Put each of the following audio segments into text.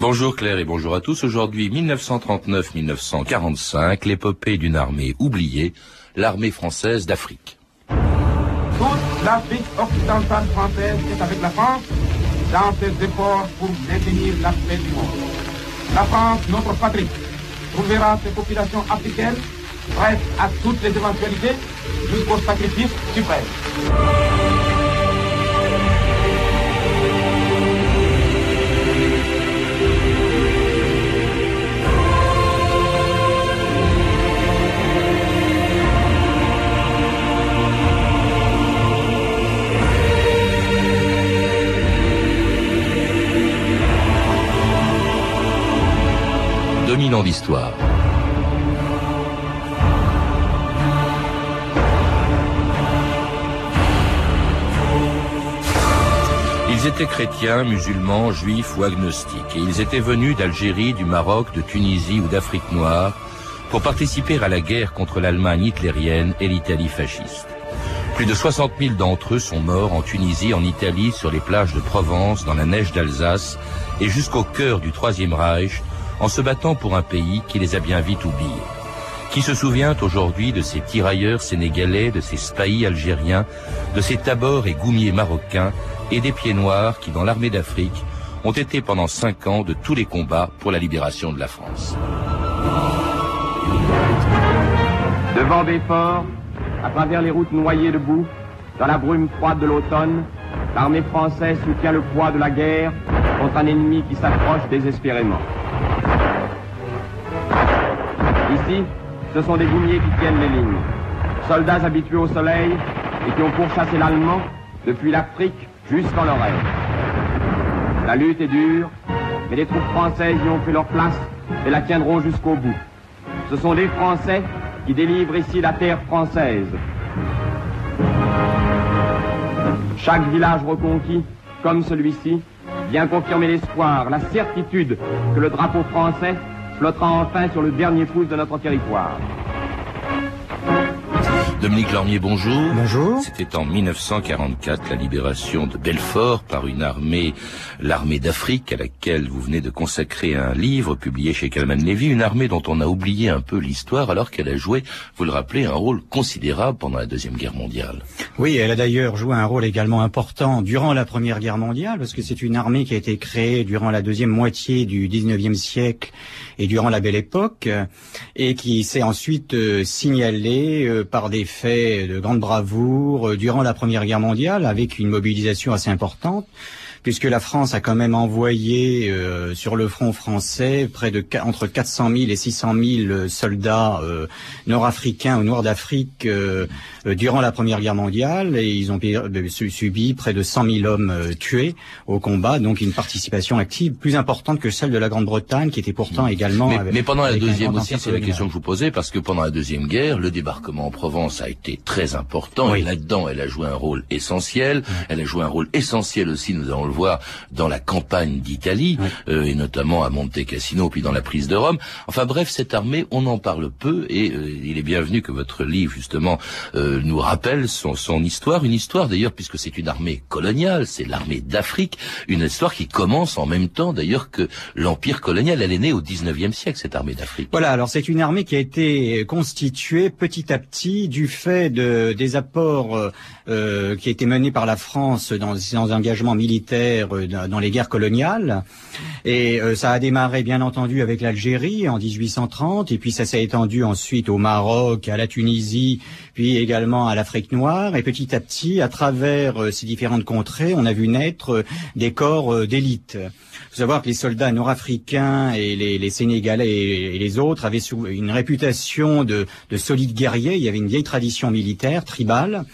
Bonjour Claire et bonjour à tous. Aujourd'hui, 1939-1945, l'épopée d'une armée oubliée, l'armée française d'Afrique. Toute l'Afrique occidentale française est avec la France dans ses efforts pour définir la paix du monde. La France, notre patrie, trouvera ses populations africaines prêtes à toutes les éventualités jusqu'au sacrifice suprême. 2000 ans d'histoire. Ils étaient chrétiens, musulmans, juifs ou agnostiques, et ils étaient venus d'Algérie, du Maroc, de Tunisie ou d'Afrique noire pour participer à la guerre contre l'Allemagne hitlérienne et l'Italie fasciste. Plus de 60 000 d'entre eux sont morts en Tunisie, en Italie, sur les plages de Provence, dans la neige d'Alsace et jusqu'au cœur du Troisième Reich, en se battant pour un pays qui les a bien vite oubliés. Qui se souvient aujourd'hui de ces tirailleurs sénégalais, de ces spahis algériens, de ces tabors et goumiers marocains et des pieds noirs qui, dans l'armée d'Afrique, ont été pendant cinq ans de tous les combats pour la libération de la France. Devant Belfort, à travers les routes noyées de boue, dans la brume froide de l'automne, l'armée française soutient le poids de la guerre contre un ennemi qui s'approche désespérément. Ce sont des goumiers qui tiennent les lignes. Soldats habitués au soleil et qui ont pourchassé l'Allemand depuis l'Afrique jusqu'en Lorraine. La lutte est dure, mais les troupes françaises y ont fait leur place et la tiendront jusqu'au bout. Ce sont des Français qui délivrent ici la terre française. Chaque village reconquis, comme celui-ci, vient confirmer l'espoir, la certitude que le drapeau français flottera enfin sur le dernier pouce de notre territoire. Dominique Lormier, bonjour. Bonjour. C'était en 1944 la libération de Belfort par une armée, l'armée d'Afrique, à laquelle vous venez de consacrer un livre publié chez Calman Levy, une armée dont on a oublié un peu l'histoire alors qu'elle a joué, vous le rappelez, un rôle considérable pendant la Deuxième Guerre mondiale. Oui, elle a d'ailleurs joué un rôle également important durant la Première Guerre mondiale, parce que c'est une armée qui a été créée durant la deuxième moitié du 19e siècle et durant la Belle Époque, et qui s'est ensuite euh, signalée euh, par des faits de grande bravoure euh, durant la Première Guerre mondiale, avec une mobilisation assez importante puisque la France a quand même envoyé euh, sur le front français près de entre 400 000 et 600 000 soldats euh, nord-africains ou nord d'Afrique durant la Première Guerre mondiale et ils ont subi près de 100 000 hommes tués au combat, donc une participation active plus importante que celle de la Grande-Bretagne qui était pourtant également. Mais, mais pendant la deuxième aussi, c'est la question que je vous posais parce que pendant la deuxième guerre, le débarquement en Provence a été très important et là-dedans, elle a joué un rôle essentiel. Elle a joué un rôle essentiel aussi, nous allons le voir dans la campagne d'Italie, euh, et notamment à Monte Cassino, puis dans la prise de Rome. Enfin bref, cette armée, on en parle peu, et euh, il est bienvenu que votre livre, justement, euh, nous rappelle son, son histoire. Une histoire, d'ailleurs, puisque c'est une armée coloniale, c'est l'armée d'Afrique, une histoire qui commence en même temps, d'ailleurs, que l'Empire colonial. Elle est née au 19e siècle, cette armée d'Afrique. Voilà, alors c'est une armée qui a été constituée petit à petit du fait de, des apports euh, qui a été menée par la France dans ses engagements militaires euh, dans les guerres coloniales. Et euh, ça a démarré bien entendu avec l'Algérie en 1830, et puis ça s'est étendu ensuite au Maroc, à la Tunisie, puis également à l'Afrique noire. Et petit à petit, à travers ces différentes contrées, on a vu naître des corps d'élite. Il faut savoir que les soldats nord-africains et les, les, Sénégalais et, les autres avaient une réputation de, de solides guerriers. Il y avait une vieille tradition militaire, tribale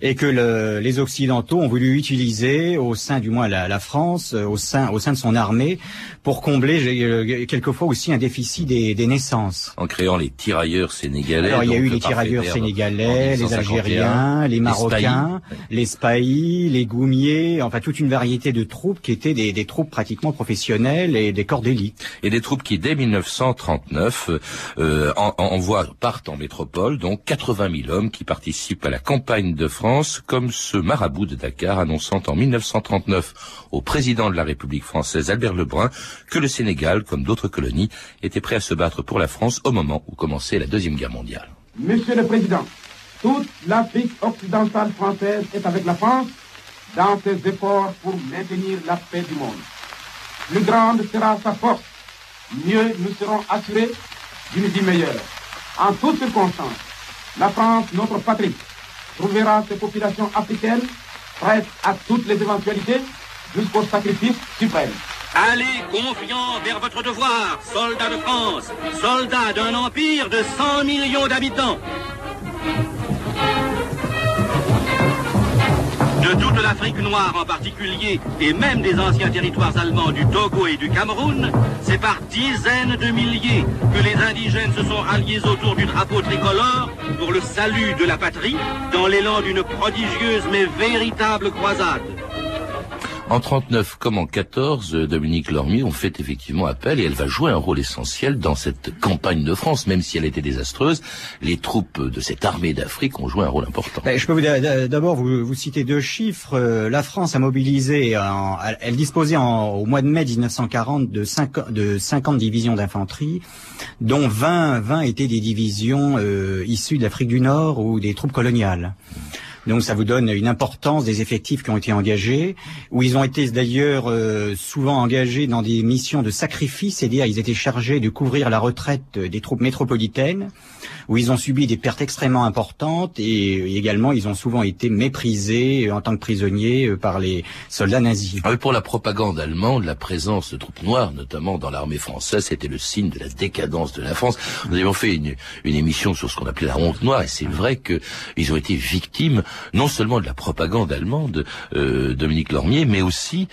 et que le, les Occidentaux ont voulu utiliser au sein, du moins la, la France, euh, au sein, au sein de son armée, pour combler euh, quelquefois aussi un déficit des, des naissances. En créant les tirailleurs sénégalais. Alors il y a eu les tirailleurs sénégalais, les Algériens, les Marocains, les Spahis, les Goumiers, enfin toute une variété de troupes qui étaient des, des troupes pratiquement professionnelles et des corps d'élite. Et des troupes qui dès 1939 euh, envoient partent en métropole, donc 80 000 hommes qui participent à la campagne de France Comme ce marabout de Dakar annonçant en 1939 au président de la République française Albert Lebrun que le Sénégal, comme d'autres colonies, était prêt à se battre pour la France au moment où commençait la Deuxième Guerre mondiale. Monsieur le Président, toute l'Afrique occidentale française est avec la France dans ses efforts pour maintenir la paix du monde. Plus grande sera sa force, mieux nous serons assurés d'une vie meilleure. En toutes circonstances, la France, notre patrie, trouvera ses populations africaines prêtes à toutes les éventualités jusqu'au sacrifice suprême. Allez confiant vers votre devoir, soldats de France, soldats d'un empire de 100 millions d'habitants. De toute l'Afrique noire en particulier, et même des anciens territoires allemands du Togo et du Cameroun, c'est par dizaines de milliers que les indigènes se sont ralliés autour du drapeau tricolore pour le salut de la patrie, dans l'élan d'une prodigieuse mais véritable croisade. En 39 comme en 14, Dominique Lormier ont fait effectivement appel et elle va jouer un rôle essentiel dans cette campagne de France, même si elle était désastreuse. Les troupes de cette armée d'Afrique ont joué un rôle important. Ben, je peux d'abord vous, vous, citer deux chiffres. Euh, la France a mobilisé, elle disposait en, au mois de mai 1940 de, 5, de 50 divisions d'infanterie, dont 20, 20 étaient des divisions euh, issues d'Afrique du Nord ou des troupes coloniales. Donc ça vous donne une importance des effectifs qui ont été engagés, où ils ont été d'ailleurs euh, souvent engagés dans des missions de sacrifice, c'est-à-dire ils étaient chargés de couvrir la retraite des troupes métropolitaines où ils ont subi des pertes extrêmement importantes et également ils ont souvent été méprisés en tant que prisonniers euh, par les soldats nazis. Ah pour la propagande allemande, la présence de troupes noires, notamment dans l'armée française, c'était le signe de la décadence de la France. Nous avions fait une, une émission sur ce qu'on appelait la honte noire et c'est vrai qu'ils ont été victimes non seulement de la propagande allemande, euh, Dominique Lormier, mais aussi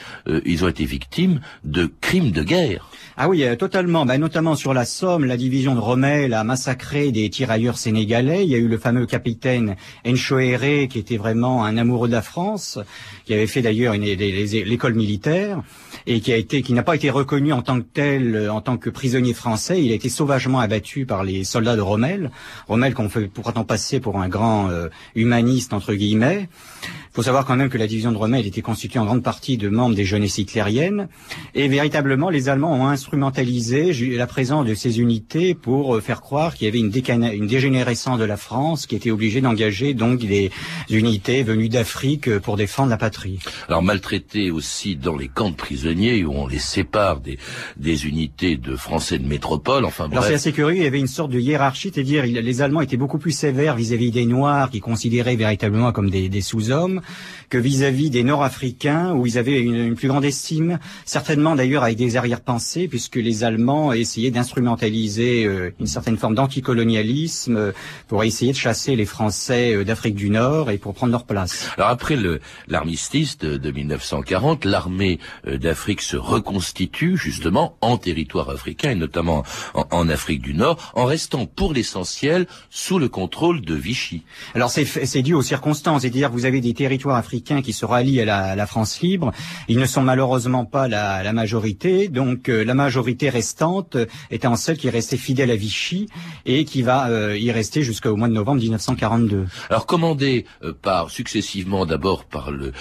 ils ont été victimes de crimes de guerre. Ah oui, totalement. Ben, notamment sur la Somme, la division de Rommel a massacré des tirailleurs sénégalais. Il y a eu le fameux capitaine Enchoéré, qui était vraiment un amoureux de la France, qui avait fait d'ailleurs l'école militaire et qui a été, qui n'a pas été reconnu en tant que tel, en tant que prisonnier français. Il a été sauvagement abattu par les soldats de Rommel. Rommel qu'on fait pourtant passer pour un grand euh, humaniste entre guillemets. Il faut savoir quand même que la division de Rommel était constituée en grande partie de membres des jeunesses hitlériennes. Et véritablement, les Allemands ont instrumentalisé la présence de ces unités pour euh, faire croire qu'il y avait une, une dégénérescence de la France qui était obligée d'engager donc des unités venues d'Afrique euh, pour défendre la patrie. Alors maltraités aussi dans les camps de prisonniers où on les sépare des, des unités de Français de métropole. Enfin bref. Alors c'est assez curieux, il y avait une sorte de hiérarchie, c'est-à-dire les Allemands étaient beaucoup plus sévères vis-à-vis des Noirs, qui considéraient véritablement comme des, des sous-hommes que vis-à-vis des Nord-Africains où ils avaient une, plus grande estime, certainement d'ailleurs avec des arrière-pensées, puisque les Allemands essayaient d'instrumentaliser euh, une certaine forme d'anticolonialisme euh, pour essayer de chasser les Français euh, d'Afrique du Nord et pour prendre leur place. Alors après l'armistice de, de, 1940, l'armée d'Afrique se reconstitue justement en territoire africain et notamment en, en Afrique du Nord, en restant pour l'essentiel sous le contrôle de Vichy. Alors c'est dû aux circonstances, c'est-à-dire vous avez des territoires africains qui se rallient à la, France libre. Ils ne sont malheureusement pas la, majorité, donc euh, la majorité restante étant celle qui restait fidèle à Vichy et qui va euh, y rester jusqu'au mois de novembre 1942. Alors commandé euh, par successivement d'abord par le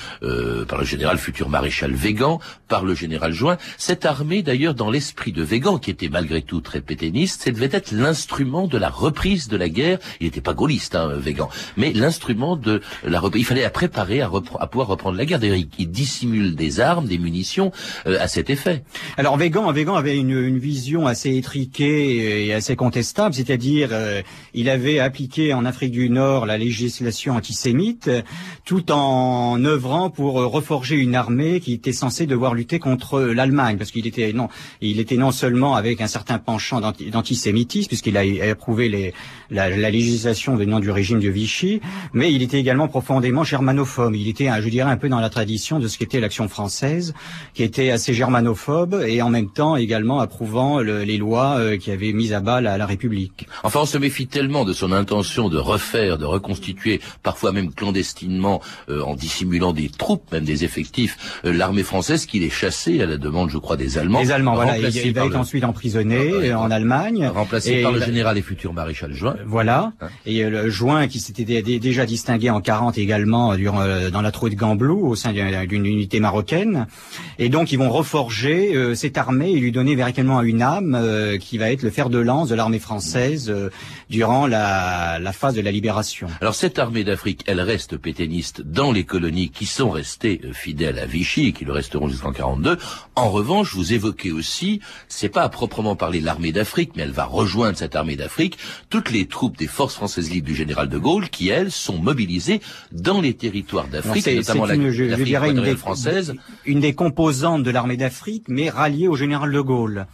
par le général futur maréchal Végan, par le général Join, cette armée d'ailleurs dans l'esprit de Végan, qui était malgré tout très pétainiste, ça devait être l'instrument de la reprise de la guerre. Il n'était pas gaulliste, hein, Végan, mais l'instrument de la reprise. Il fallait préparé à, à, pouvoir reprendre la guerre. D'ailleurs, il, dissimule des armes, des munitions euh, à cet effet. Alors Végan, Végan avait une, une, vision assez étriquée et assez contestable, c'est-à-dire euh, il avait appliqué en Afrique du Nord la législation antisémite, tout en œuvrant pour reforger une armée qui était censée devoir lutter contre l'Allemagne, parce qu'il était non, il était non seulement avec un certain penchant d'antisémitisme, puisqu'il a approuvé les, la, la législation venant du régime de Vichy, mais il était également profondément germanophobe. Il était, je dirais, un peu dans la tradition de ce qu'était l'action française, qui était assez germanophobe et en même temps également approuvant les lois euh, qui avaient mis à bas la, la, République. Enfin, on se méfie tellement de son intention de refaire, de reconstituer, parfois même clandestinement, euh, en dissimulant des troupes, même des effectifs, euh, l'armée française qu'il est chassé à la demande, je crois, des Allemands. Les Allemands, voilà. Il, il va être ensuite emprisonné en Allemagne. Remplacé par le général et futur maréchal Juin. Voilà. Et le Juin qui s'était déjà distingué en 40 également durant, dans la troupe de Gamblou au sein d'une unité marocaine. Et donc ils vont reforger euh, cette armée et lui donner véritablement une âme euh, qui va être le fer de lance de l'armée française euh, durant la, la, phase de la libération. Alors cette armée d'Afrique, elle reste pétainiste dans les colonies qui sont restées fidèles à Vichy et qui le resteront jusqu'en 42. En revanche, vous évoquez aussi, c'est pas à proprement parler l'armée d'Afrique, mais elle va rejoindre cette armée d'Afrique toutes les troupes des forces françaises libres du général de Gaulle qui elles sont mobilisées dans les territoires d'Afrique, notamment la, je, une des, française. Une des composantes de l'armée d'Afrique, mais ralliée au général de Gaulle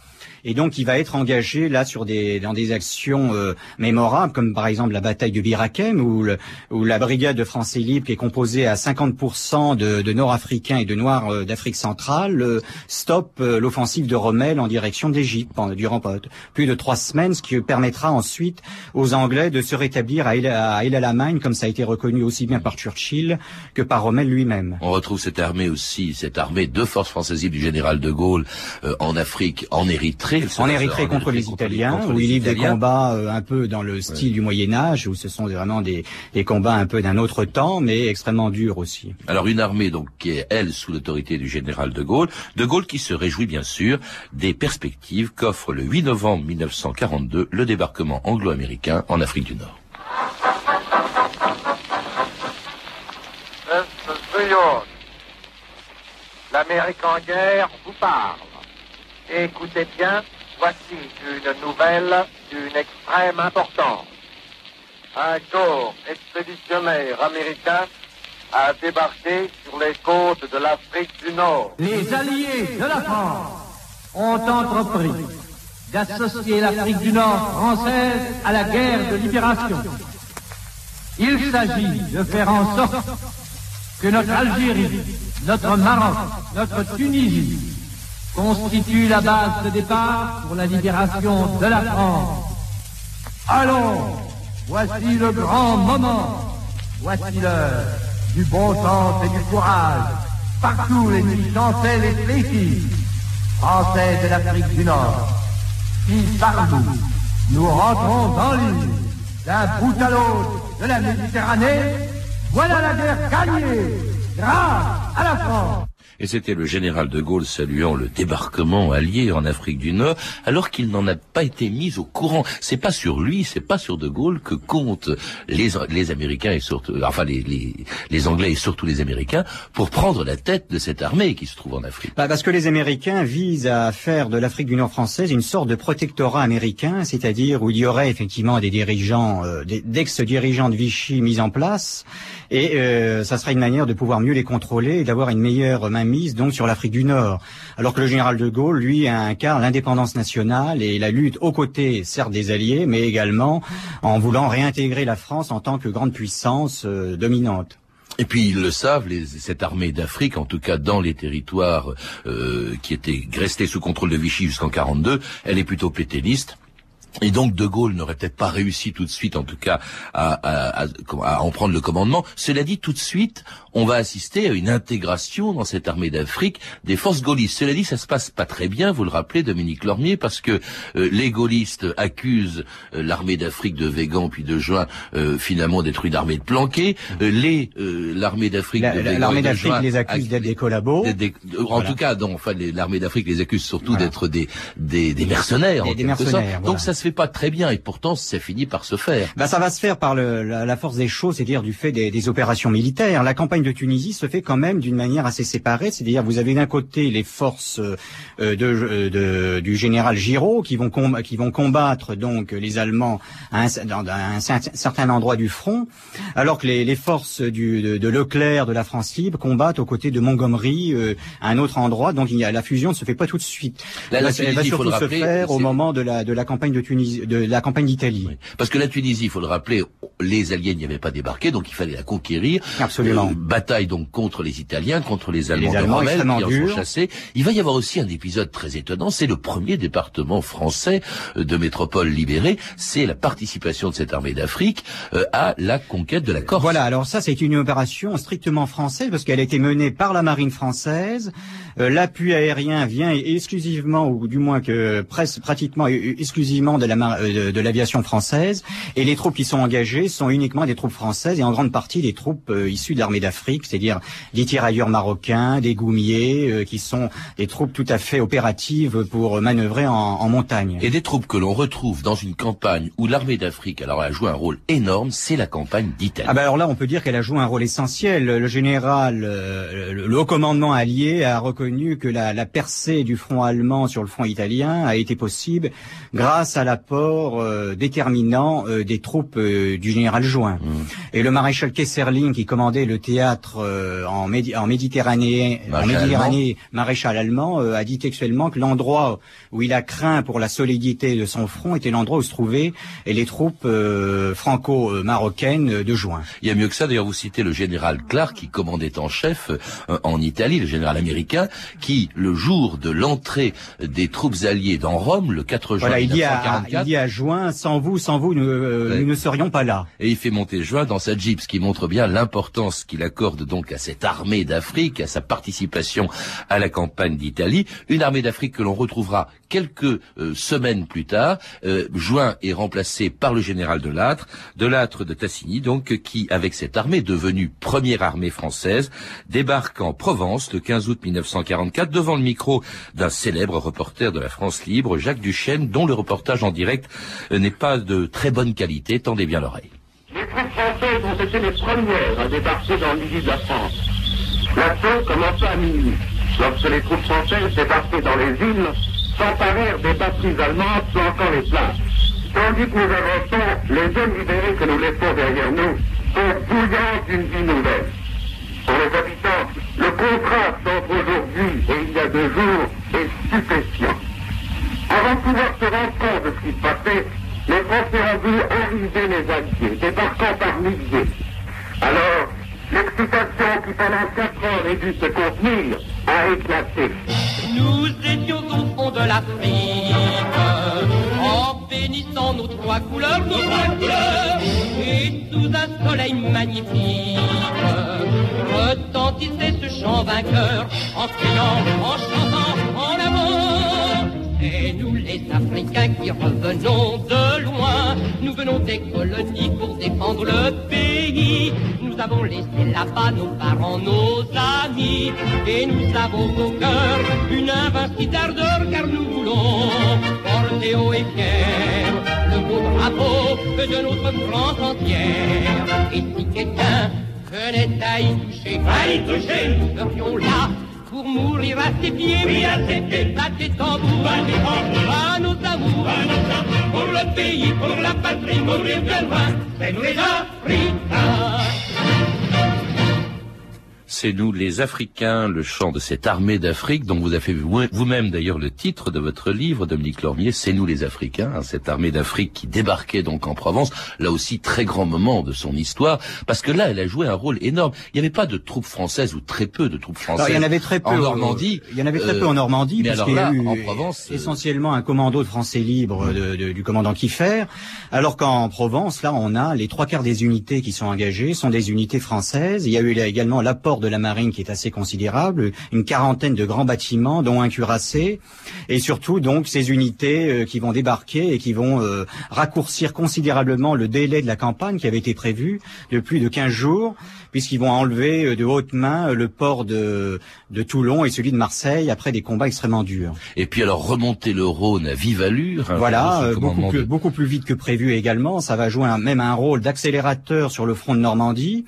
et donc il va être engagé là sur des dans des actions euh, mémorables comme par exemple la bataille de Birakem où, où la brigade de Français Libre qui est composée à 50% de, de Nord-Africains et de Noirs euh, d'Afrique centrale euh, stoppe l'offensive de Rommel en direction d'Égypte durant plus de trois semaines, ce qui permettra ensuite aux Anglais de se rétablir à El, à El Alamein comme ça a été reconnu aussi bien par Churchill que par Rommel lui-même. On retrouve cette armée aussi, cette armée de forces françaises du général de Gaulle en Afrique, en Érythrée en Érythrée contre les Italiens, où il livre des combats euh, un peu dans le style du Moyen Âge, où ce sont vraiment des, des combats un peu d'un autre temps, mais extrêmement durs aussi. Alors une armée donc qui est elle sous l'autorité du général de Gaulle, de Gaulle qui se réjouit bien sûr des perspectives qu'offre le 8 novembre 1942 le débarquement anglo-américain en Afrique du Nord. L'Amérique en guerre vous parle. Écoutez bien, voici une nouvelle d'une extrême importance. Un corps expéditionnaire américain a débarqué sur les côtes de l'Afrique du Nord. Les alliés de la France ont entrepris d'associer l'Afrique du Nord française à la guerre de libération. Il s'agit de faire en sorte que notre Algérie, notre Maroc, notre Tunisie, constitue la base de départ pour la libération de la France. Allons, voici le grand moment, voici l'heure du bon sens et du courage. Partout les nuits les fléchis, français de l'Afrique du Nord. Si par nous, nous rentrons en ligne, d'un bout à l'autre de la Méditerranée, voilà la guerre gagnée, grâce à la France et c'était le général de Gaulle saluant le débarquement allié en Afrique du Nord, alors qu'il n'en a pas été mis au courant. C'est pas sur lui, c'est pas sur de Gaulle que comptent les, les Américains et surtout, enfin les, Anglais et surtout les Américains pour prendre la tête de cette armée qui se trouve en Afrique. Bah parce que les Américains visent à faire de l'Afrique du Nord française une sorte de protectorat américain, c'est-à-dire où il y aurait effectivement des dirigeants, euh, d'ex-dirigeants de Vichy mis en place, et euh, ça sera une manière de pouvoir mieux les contrôler et d'avoir une meilleure main mise donc sur l'Afrique du Nord. Alors que le général de Gaulle, lui, incarne l'indépendance nationale et la lutte aux côtés, certes des Alliés, mais également en voulant réintégrer la France en tant que grande puissance euh, dominante. Et puis ils le savent, cette armée d'Afrique, en tout cas dans les territoires euh, qui étaient restés sous contrôle de Vichy jusqu'en 42, elle est plutôt pétainiste. Et donc De Gaulle n'aurait peut-être pas réussi tout de suite, en tout cas, à, à, à, en prendre le commandement. Cela dit, tout de suite, on va assister à une intégration dans cette armée d'Afrique des forces gaullistes. Cela dit, ça se passe pas très bien, vous le rappelez, Dominique Lormier, parce que euh, les gaullistes accusent euh, l'armée d'Afrique de Végan puis de Juin euh, finalement d'être une armée de planqués. les l'armée d'Afrique de l'armée d'Afrique les accuse d'être des collabos. en tout cas, enfin, l'armée d'Afrique les accuse surtout d'être des, des, des mercenaires. Des, mercenaires Donc ça se fait pas très bien et pourtant ça finit par se faire. Bah ça va se faire par le, la, force des choses, c'est-à-dire du fait des, des opérations militaires. La campagne de Tunisie se fait quand même d'une manière assez séparée, c'est-à-dire vous avez d'un côté les forces euh, de, euh, de, du général Giraud qui vont, qui vont combattre donc les Allemands à un, dans un, certain endroit du front, alors que les, les forces du, de, de, Leclerc, de la France libre, combattent aux côtés de Montgomery euh, à un autre endroit. Donc il y a, la fusion ne se fait pas tout de suite. La, elle va surtout se faire au moment de la, de la campagne de Tunisie. Tunisie, de la campagne d'Italie. Parce que la Tunisie, il faut le rappeler, les Alliés n'y avaient pas débarqué, donc il fallait la conquérir. Absolument. Euh, bataille donc contre les Italiens, contre les Allemands, les Allemands de qui en sont chassés. Il va y avoir aussi un épisode très étonnant, c'est le premier département français euh, de métropole libérée, c'est la participation de cette armée d'Afrique euh, à la conquête de la Corse. Voilà, alors ça c'est une opération strictement française parce qu'elle a été menée par la marine française. Euh, L'appui aérien vient exclusivement, ou du moins que presque pratiquement exclusivement de la euh, de, l'aviation française. Et les troupes qui sont engagées sont uniquement des troupes françaises et en grande partie des troupes euh, issues de l'armée d'Afrique, c'est-à-dire des tirailleurs marocains, des goumiers, euh, qui sont des troupes tout à fait opératives pour manœuvrer en, en montagne. Et des troupes que l'on retrouve dans une campagne où l'armée d'Afrique, alors, a joué un rôle énorme, c'est la campagne d'Italie. Ah bah alors là, on peut dire qu'elle a joué un rôle essentiel. Le général, le, le haut commandement allié a reconnu que la, la percée du front allemand sur le front italien a été possible grâce à l'apport euh, déterminant euh, des troupes euh, du général Join. Mmh. Et le maréchal Kesserling, qui commandait le théâtre euh, en, Médi- en Méditerranée, en Maréchal Méditerranée, maréchal allemand, euh, a dit textuellement que l'endroit où il a craint pour la solidité de son front était l'endroit où se trouvaient les troupes euh, franco-marocaines de Juin. Il y a mieux que ça, d'ailleurs, vous citez le général Clark qui commandait en chef euh, en Italie, le général américain, qui, le jour de l'entrée des troupes alliées dans Rome, le 4 juin Voilà, il dit, à, 1944, il dit à Juin, sans vous, sans vous, nous, euh, Ouais. nous ne serions pas là. et il fait monter Juin dans sa Jeep, ce qui montre bien l'importance qu'il accorde donc à cette armée d'Afrique, à sa participation à la campagne d'Italie, une armée d'Afrique que l'on retrouvera quelques euh, semaines plus tard. Euh, Juin est remplacé par le général de Lattre, de Lattre de Tassigny, donc qui, avec cette armée devenue première armée française, débarque en Provence le 15 août 1944 devant le micro d'un célèbre reporter de la France libre, Jacques Duchesne, dont le reportage en direct euh, n'est pas de très bonne qualité. Tendez bien l'oreille. Les troupes françaises ont été les premières à débarquer dans le midi de la France. L'assaut commença à minuit, lorsque les troupes françaises débarquaient dans les villes, s'emparèrent des batteries allemandes flanquant les places. Tandis que nous avançons, les zones libérées que nous laissons derrière nous sont bouillantes d'une vie nouvelle. Pour les habitants, le contraste entre aujourd'hui et il y a deux jours est stupéfiant. Avant de pouvoir se rendre compte de ce qui se passait, les Français ont vu arriver les Alliés, débarquant par milliers. Alors, l'excitation qui pendant quatre heures est dû se contenir a éclaté. Nous étions au fond de l'Afrique, en bénissant nos trois couleurs, nos trois couleurs, et sous un soleil magnifique, retentissait ce chant vainqueur, en criant, en chantant, en avant. Et nous les Africains qui revenons de loin, nous venons des colonies pour défendre le pays. Nous avons laissé là-bas nos parents, nos amis, et nous avons au cœur une invincible ardeur car nous voulons porter haut et fier. Le beau drapeau de notre France entière. Et si quelqu'un venait à y toucher, à y toucher, nous serions là pour mourir à ses pieds, oui, à ses pieds, à nos pays, pour la patrie, mourir de loin, c'est nous les. C'est nous les Africains, le chant de cette armée d'Afrique dont vous avez fait vous- vous-même d'ailleurs le titre de votre livre, Dominique Lormier, C'est nous les Africains, hein, cette armée d'Afrique qui débarquait donc en Provence, là aussi très grand moment de son histoire, parce que là elle a joué un rôle énorme. Il n'y avait pas de troupes françaises ou très peu de troupes françaises. Alors, il y en avait très peu en euh, Normandie. Il y en avait très euh, peu en Normandie, mais alors puisqu'il y a eu en Provence, euh, essentiellement un commando de Français libres de- de- du commandant Kiefer, alors qu'en Provence, là, on a les trois quarts des unités qui sont engagées sont des unités françaises. Il y a eu là également l'apport de la marine qui est assez considérable, une quarantaine de grands bâtiments, dont un cuirassé, et surtout donc ces unités euh, qui vont débarquer et qui vont euh, raccourcir considérablement le délai de la campagne qui avait été prévu de plus de 15 jours, puisqu'ils vont enlever euh, de haute main euh, le port de, de Toulon et celui de Marseille après des combats extrêmement durs. Et puis alors remonter le Rhône à vive allure. hein, Voilà, euh, beaucoup plus, de- beaucoup plus vite que prévu également. Ça va jouer un- même un rôle d'accélérateur sur le front de Normandie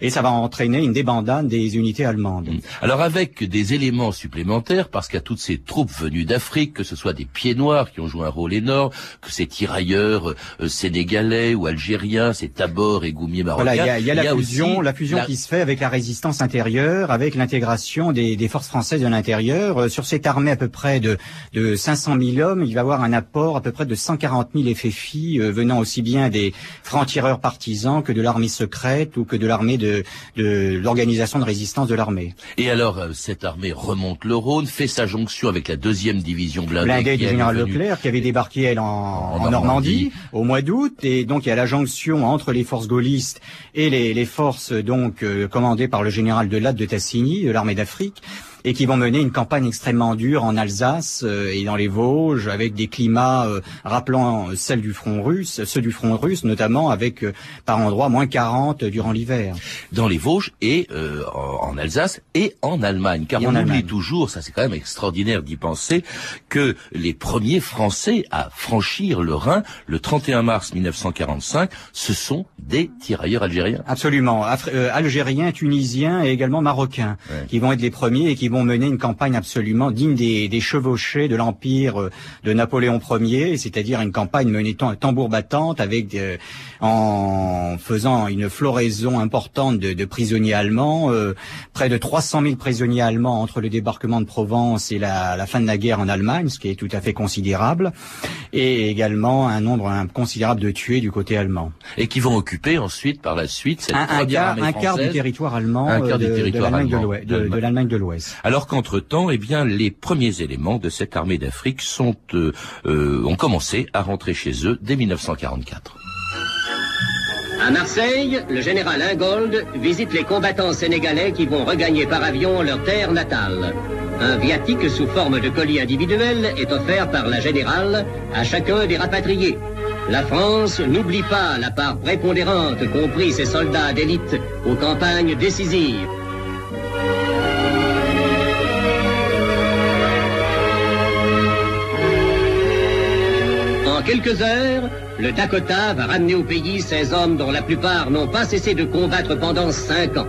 et ça va entraîner une débandade des, les unités allemandes. Mm. Alors avec des éléments supplémentaires, parce qu'à toutes ces troupes venues d'Afrique, que ce soit des pieds noirs qui ont joué un rôle énorme, que ces tirailleurs euh, sénégalais ou algériens, ces tabors et goumiers marocains. Voilà, il y a, la, fusion, la fusion qui se fait avec la résistance intérieure, avec l'intégration des, des, forces françaises de l'intérieur. Euh, sur cette armée à peu près de, de 500 000 hommes, il va y avoir un apport à peu près de 140 000 FFI euh, venant aussi bien des francs-tireurs partisans que de l'armée secrète ou que de l'armée de, de l'organisation résistance de l'armée. Et alors, euh, cette armée remonte le Rhône, fait sa jonction avec la deuxième division blindée. Blindée du général Leclerc, qui avait débarqué, elle, en, en, Normandie, au mois d'août. Et donc, il y a la jonction entre les forces gaullistes et les, les forces, donc, euh, commandées par le général de Latte de Tassigny, de l'armée d'Afrique et qui vont mener une campagne extrêmement dure en Alsace euh, et dans les Vosges avec des climats euh, rappelant celles du front russe, ceux du front russe notamment avec euh, par endroits moins 40 durant l'hiver. Dans les Vosges et en Alsace et en Allemagne, car on oublie toujours, ça c'est quand même extraordinaire d'y penser, que les premiers Français à franchir le Rhin le 31 mars 1945, ce sont des tirailleurs algériens. Absolument, algériens, tunisiens et également marocains, qui vont être les premiers et qui vont mener une campagne absolument digne des, des chevauchés de l'empire euh, de Napoléon Ier, c'est-à-dire une campagne menée tambour battante avec euh, en faisant une floraison importante de, de prisonniers allemands, euh, près de 300 000 prisonniers allemands entre le débarquement de Provence et la, la, fin de la guerre en Allemagne, ce qui est tout à fait considérable, et également un nombre considérable de tués du côté allemand. Et qui vont occuper ensuite par la suite cette un, un quart, un quart du territoire allemand de, de l'Allemagne de l'Ouest alors qu'entre-temps, eh bien, les premiers éléments de cette armée d'Afrique euh, euh, ont commencé à rentrer chez eux dès 1944. À Marseille, le général Ingold visite les combattants sénégalais qui vont regagner par avion leur terre natale. Un viatique sous forme de colis individuel est offert par la générale à chacun des rapatriés. La France n'oublie pas la part prépondérante qu'ont pris ses soldats d'élite aux campagnes décisives. Quelques heures, le Dakota va ramener au pays ces hommes dont la plupart n'ont pas cessé de combattre pendant cinq ans.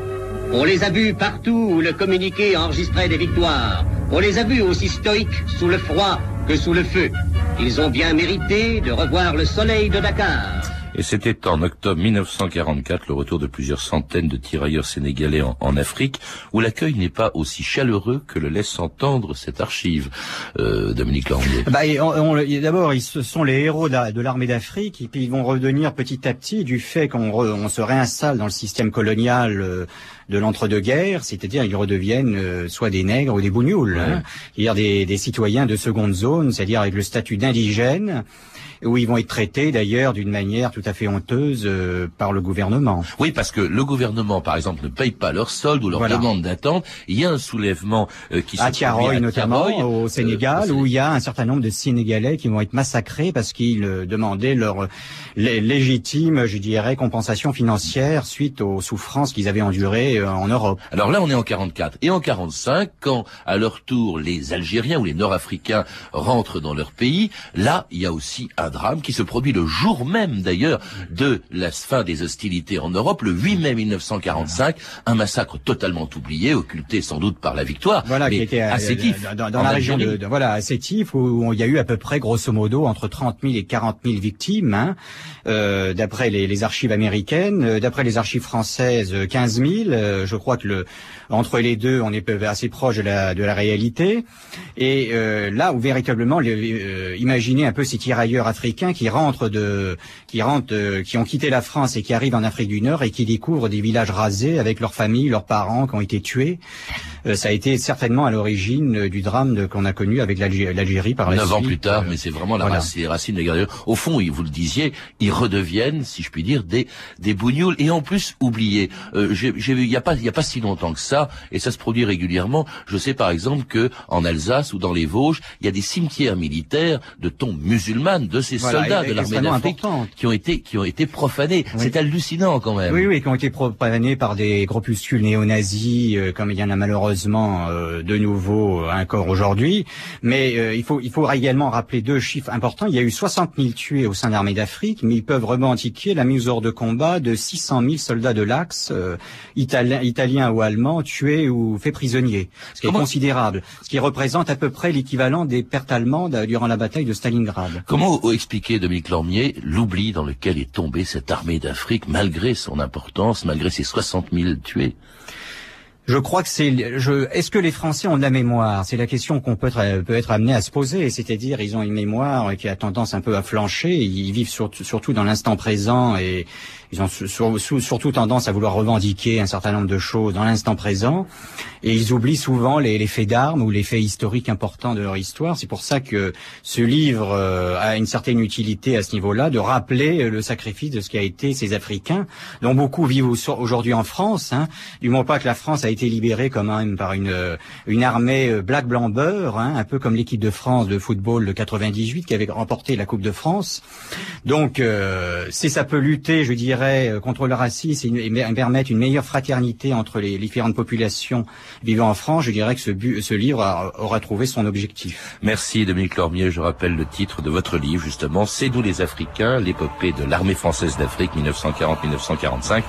On les a vus partout où le communiqué enregistrait des victoires. On les a vus aussi stoïques sous le froid que sous le feu. Ils ont bien mérité de revoir le soleil de Dakar. Et c'était en octobre 1944 le retour de plusieurs centaines de tirailleurs sénégalais en, Afrique, où l'accueil n'est pas aussi chaleureux que le laisse entendre cette archive, euh, Dominique Langlais. Bah, D'abord, ils sont les héros de l'armée d'Afrique, et puis ils vont redevenir petit à petit du fait qu'on se réinstalle dans le système colonial euh, de l'entre-deux-guerres, c'est-à-dire ils redeviennent euh, soit des nègres ou des bougnoules, hein. c'est-à-dire des, des citoyens de seconde zone, c'est-à-dire avec le statut d'indigène où ils vont être traités d'ailleurs d'une manière tout à fait honteuse euh, par le gouvernement. Oui, parce que le gouvernement, par exemple, ne paye pas leur solde ou leur demande d'attente. Il y a un soulèvement euh, qui à Tiaroy notamment au euh, Sénégal, où il y a un certain nombre de Sénégalais qui vont être massacrés parce qu'ils demandaient leur légitime, je dirais, compensation financière suite aux souffrances qu'ils avaient endurées en Europe. Alors là, on est en 44 et en 45, quand à leur tour les Algériens ou les Nord-Africains rentrent dans leur pays, là, il y a aussi un drame qui se produit le jour même d'ailleurs de la fin des hostilités en Europe, le 8 mai 1945, un massacre totalement oublié, occulté sans doute par la victoire, voilà, mais qui était à Sétif, dans, la région de, voilà à Sétif où, il y a eu à peu près grosso modo entre 30 000 et 40 000 victimes, hein, euh, d'après les, les, archives américaines, euh, d'après les archives françaises 15 000. Euh, je crois que le entre les deux, on est assez proche de la, de la réalité. Et euh, là où véritablement, euh, imaginez un peu ces tirailleurs africains qui rentrent de, qui rentrent, euh, qui ont quitté la France et qui arrivent en Afrique du Nord et qui découvrent des villages rasés avec leurs familles, leurs parents qui ont été tués. Euh, ça a été certainement à l'origine du drame qu'on a connu avec l'Algérie par la Neuf ans plus tard, mais c'est vraiment la racine, les racines de la guerre. Au fond, vous le disiez, ils redeviennent, si je puis dire, des des bougnoules et en plus oubliés. J'ai vu, il y a pas, il y a pas si longtemps que ça et ça se produit régulièrement. Je sais par exemple que en Alsace ou dans les Vosges, il y a des cimetières militaires de tombes musulmanes de ces soldats de l'armée d'Afrique qui ont été qui ont été profanés. C'est hallucinant quand même. Oui, oui, qui ont été profanés par des groupuscules néo-nazis, euh, comme il y en a malheureusement malheureusement de nouveau encore aujourd'hui. Mais il faut il faut également rappeler deux chiffres importants. Il y a eu 60 000 tués au sein de l'armée d'Afrique, mais ils peuvent revendiquer la mise hors de combat de 600 000 soldats de l'Axe, italiens, italiens ou allemands, tués ou faits prisonniers, ce qui est considérable, ce qui représente à peu près l'équivalent des pertes allemandes durant la bataille de Stalingrad. Comment expliquer, Dominique Lormier, l'oubli dans lequel est tombée cette armée d'Afrique, malgré son importance, malgré ses 60 000 tués? Je crois que c'est. Je, Est-ce que les Français ont de la mémoire? C'est la question qu'on peut être, peut être amené à se poser. C'est-à-dire, ils ont une mémoire qui a tendance un peu à flancher. Ils vivent surtout dans l'instant présent et ils ont surtout tendance à vouloir revendiquer un certain nombre de choses dans l'instant présent, et ils oublient souvent les, faits d'armes ou les faits historiques importants de leur histoire. C'est pour ça que ce livre euh, a une certaine utilité à ce niveau-là, de rappeler euh, le sacrifice de ce qu'a été ces Africains, dont beaucoup vivent aujourd'hui en France. Hein, du moment pas que la France a été libérée quand même par une, euh, une armée black blanc beurre, hein, un peu comme l'équipe de France de football de 98 qui avait remporté la Coupe de France. Donc, si ça peut lutter, je dirais euh, contre le racisme et, permettre une meilleure fraternité entre les différentes populations vivant en France, je dirais que ce, ce livre aura trouvé son objectif. Merci Dominique Lormier. Je rappelle le titre de votre livre justement, C'est nous les Africains, l'épopée de l'armée française d'Afrique 1940-1945.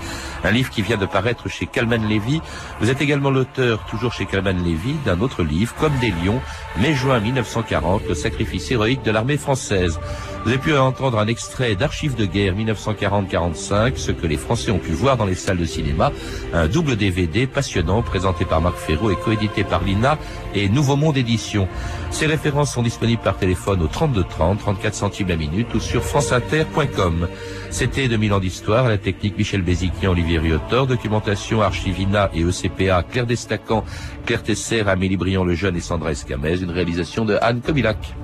Un livre qui vient de paraître chez Calman Levy. Vous êtes également l'auteur, toujours chez Calman Levy, d'un autre livre, Comme des lions, mai-juin 1940, le sacrifice héroïque de l'armée française. Vous avez pu entendre un extrait d'Archives de guerre 1940-45, ce que les Français ont pu voir dans les salles de cinéma, un double DVD passionnant présenté par Marc Ferraud et coédité par l'INA et Nouveau Monde Édition. Ces références sont disponibles par téléphone au 32 30, 34 centimes la minute ou sur franceinter.com. C'était 2000 ans d'histoire, la technique Michel Béziquian, Olivier Riotor, documentation Archivina et Claire Destacan, Claire Tesser, Amélie Briand le Jeune et Sandra Escamez, une réalisation de Anne Comilac.